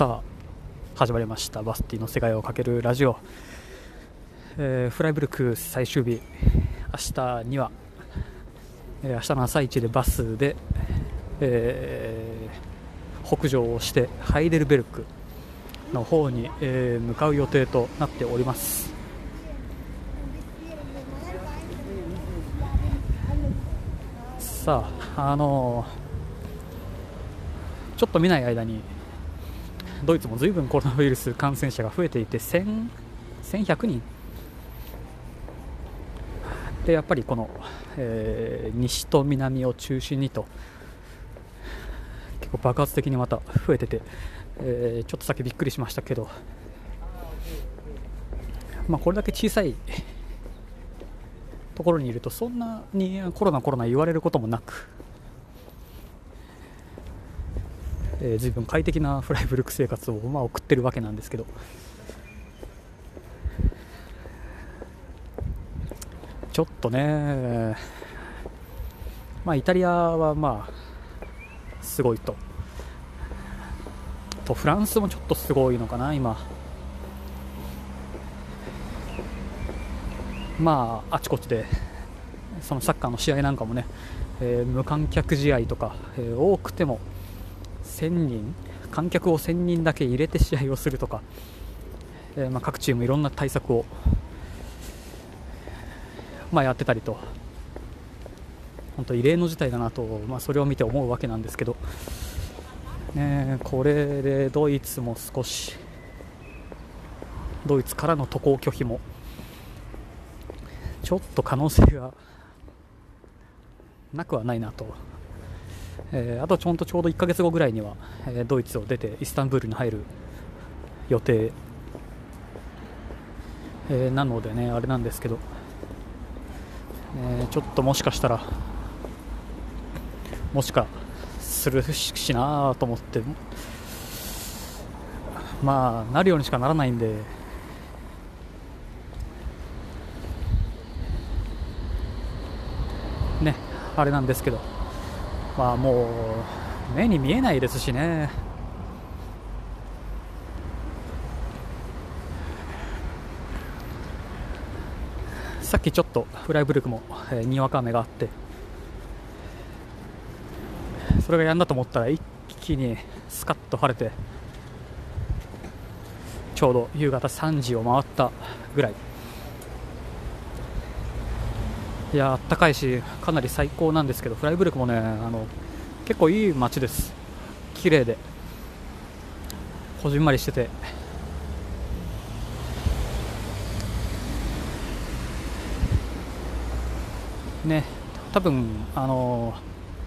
さあ始まりました。バスティの世界をかけるラジオ、えーフライブルク最終日。明日には、えー明日の朝一でバスで、えー北上をしてハイデルベルクの方に、えー向かう予定となっております。さああのちょっと見ない間にドイツも随分コロナウイルス感染者が増えていて1100人。でやっぱりこの、えー西と南を中心にと結構爆発的にまた増えてて、えーちょっとさっきびっくりしましたけど、まあ、これだけ小さいところにいるとそんなにコロナコロナ言われることもなく、えー、随分快適なフライブルク生活を、まあ、送ってるわけなんですけど。ちょっとね、まあ、イタリアはまあすごいと。とフランスもちょっとすごいのかな今。まああちこちでそのサッカーの試合なんかもね、えー無観客試合とか、えー多くても1000人観客を1000人だけ入れて試合をするとか、えーまあ、各チームいろんな対策を、まあ、やってたりと本当異例の事態だなと、まあ、それを見て思うわけなんですけど、ね、これでドイツも少しドイツからの渡航拒否もちょっと可能性がなくはないなと、えーあとちょんとちょうど1ヶ月後ぐらいには、えードイツを出てイスタンブールに入る予定、えーなのでねあれなんですけど、えーちょっともしかしたらもしかするしなと思ってまあなるようにしかならないんでねあれなんですけど。まあもう目に見えないですしね。さっきちょっとフライブルクも、えーにわか雨があってそれがやんだと思ったら一気にスカッと晴れてちょうど夕方3時を回ったぐらい。いやあったかいしかなり最高なんですけどフライブルクもねあの結構いい街です。綺麗で。こじんまりしてて。ね多分あの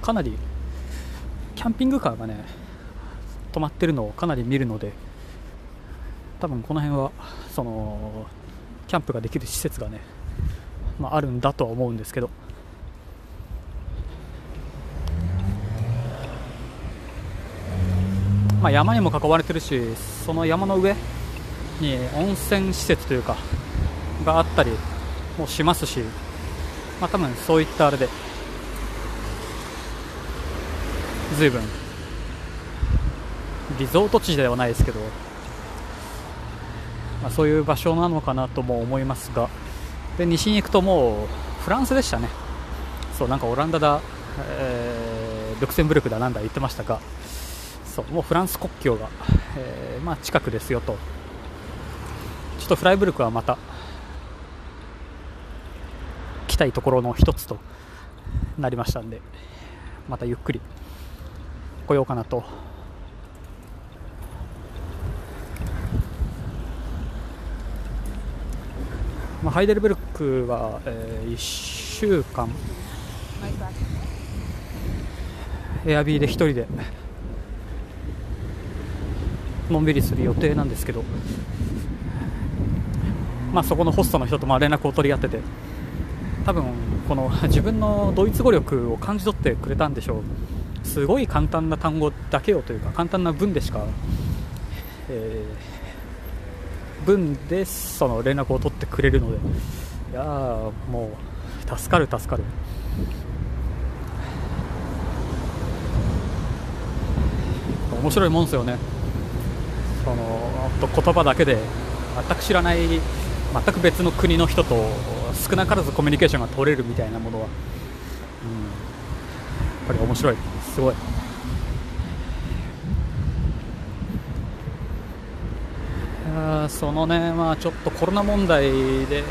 かなりキャンピングカーがね止まってるのをかなり見るので多分この辺はそのキャンプができる施設がね、まあ、あるんだとは思うんですけど。まあ、山にも囲われてるしその山の上に温泉施設というかがあったりもしますし、まあ、多分そういったあれで随分リゾート地ではないですけど、まあ、そういう場所なのかなとも思いますが。で西に行くともうフランスでしたね。そうなんかオランダだ、えールクセンブルクだなんだ言ってましたが。そうもうフランス国境が、えーまあ、近くですよと。ちょっとフライブルクはまた来たいところの一つとなりましたんでまたゆっくり来ようかなとまあ、ハイデルベルクは、え1週間。エアビーで1人でのんびりする予定なんですけど、まあ、そこのホストの人とまあ連絡を取り合ってて。多分この自分のドイツ語力を感じ取ってくれたんでしょう。すごい簡単な単語だけをというか簡単な文でしか、えー文でその連絡を取ってくれるので。いやーもう助かる助かる。面白いもんですよね。と言葉だけで全く知らない全く別の国の人と少なからずコミュニケーションが取れるみたいなものは、うん、やっぱり面白い。すごい。そのね、まあ、ちょっとコロナ問題で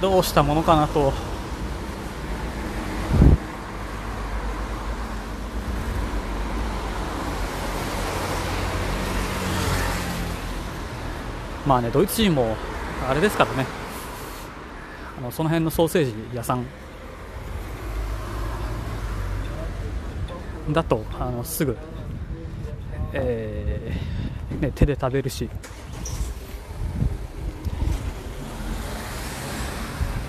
どうしたものかなと。まあね、ドイツ人もあれですからね、あのその辺のソーセージ屋さん。だとあのすぐ、えーね、手で食べるし、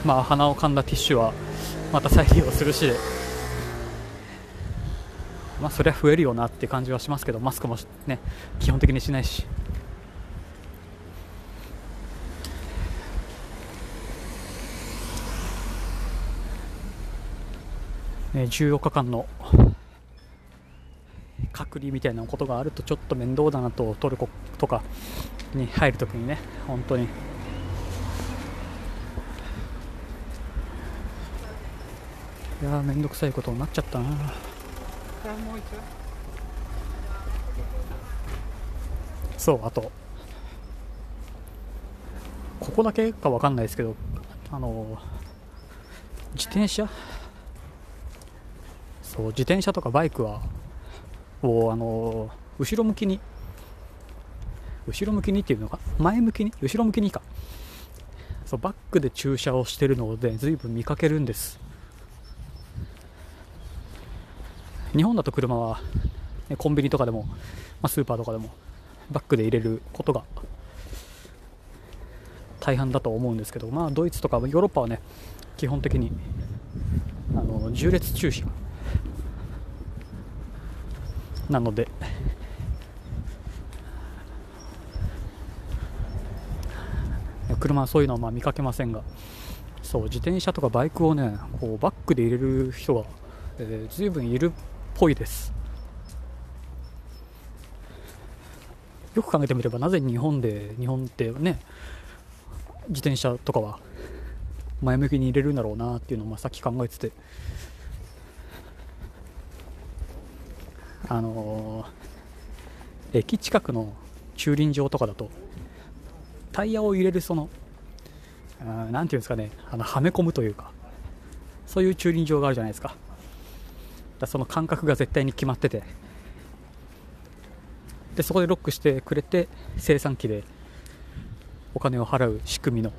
まあ、鼻をかんだティッシュはまた再利用するし、まあ、そりゃ増えるよなって感じはしますけどマスクも、ね、基本的にしないし。ね、14日間の隔離みたいなことがあるとちょっと面倒だなとトルコとかに入るときにね本当にいやー面倒くさいことになっちゃったな。そうあとここだけか分かんないですけどあの自転車？そう自転車とかバイクはをあの後ろ向きに後ろ向きにっていうのか？前向きに？後ろ向きにか。そうバックで駐車をしてるので随分見かけるんです。日本だと車は、コンビニとかでも、まあ、スーパーとかでもバックで入れることが大半だと思うんですけど、まあ、ドイツとかヨーロッパはね基本的にあの縦列駐車。なので車はそういうのはまあ見かけませんがそう自転車とかバイクをねこうバックで入れる人が、えー、随分いるぽいです。よく考えてみればなぜ日本で日本ってね自転車とかは前向きに入れるんだろうなっていうのをまあさっき考えてて。あのー、駅近くの駐輪場とかだとタイヤを入れるその何ていうんですかねあのはめ込むというかそういう駐輪場があるじゃないですか。だその間隔が絶対に決まってて。でそこでロックしてくれて生産機でお金を払う仕組みの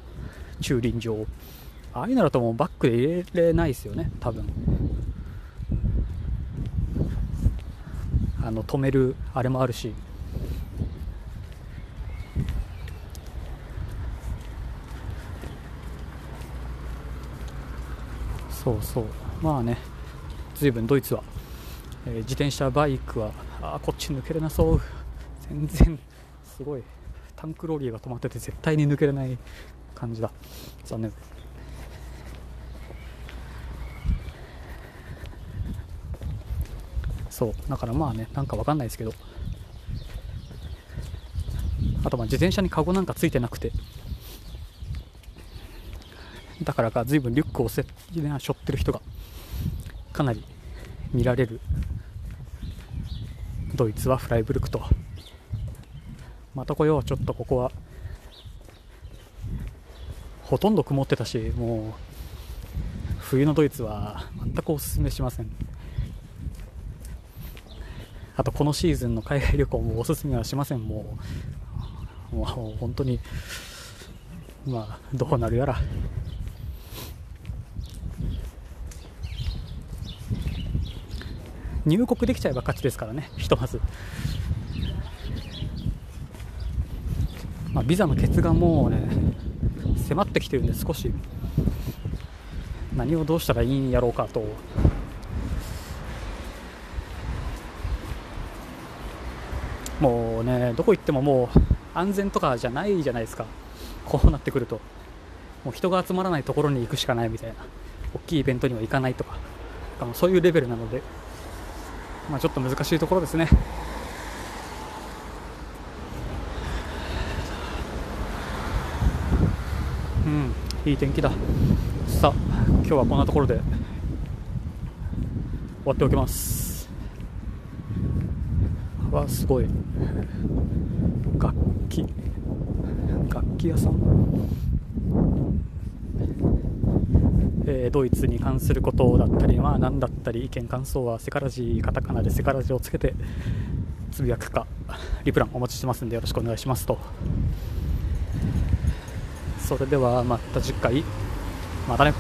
駐輪場ああいうのだともうバックで入れれないですよね多分。あの止めるあれもあるし。そうそう。まあね。随分ドイツは、えー、自転車バイクはあこっち抜けれなそう。全然すごいタンクローリーが止まってて絶対に抜けれない感じだ。残念。そう。だからまあねなんかわかんないですけど。あとまあ自転車にカゴなんかついてなくて。だからか随分リュックをせ背負ってる人が。かなり見られる。ドイツはフライブルクと。また来よう。ちょっとここは。ほとんど曇ってたしもう冬のドイツは全くおすすめしません。あとこのシーズンの海外旅行もおすすめはしません。もうもう本当にまあどうなるやら。入国できちゃえば勝ちですからねひとまず、まあ、ビザの決がもうね迫ってきてるんで少し何をどうしたらいいんやろうかと。もうねどこ行ってももう安全とかじゃないじゃないですか。こうなってくると。もう人が集まらないところに行くしかないみたいな。大きいイベントには行かないとか。そういうレベルなので、まあ、ちょっと難しいところですね。うん、いい天気だ。さあ、今日はこんなところで終わっておきます。わ、すごい。楽器、楽器屋さんえー、ドイツに関することだったり、まあ、何だったり意見感想はセカラジカタカナでセカラジをつけてつぶやくかリプランお待ちしてますんでよろしくお願いしますと。それではまた次回。またね。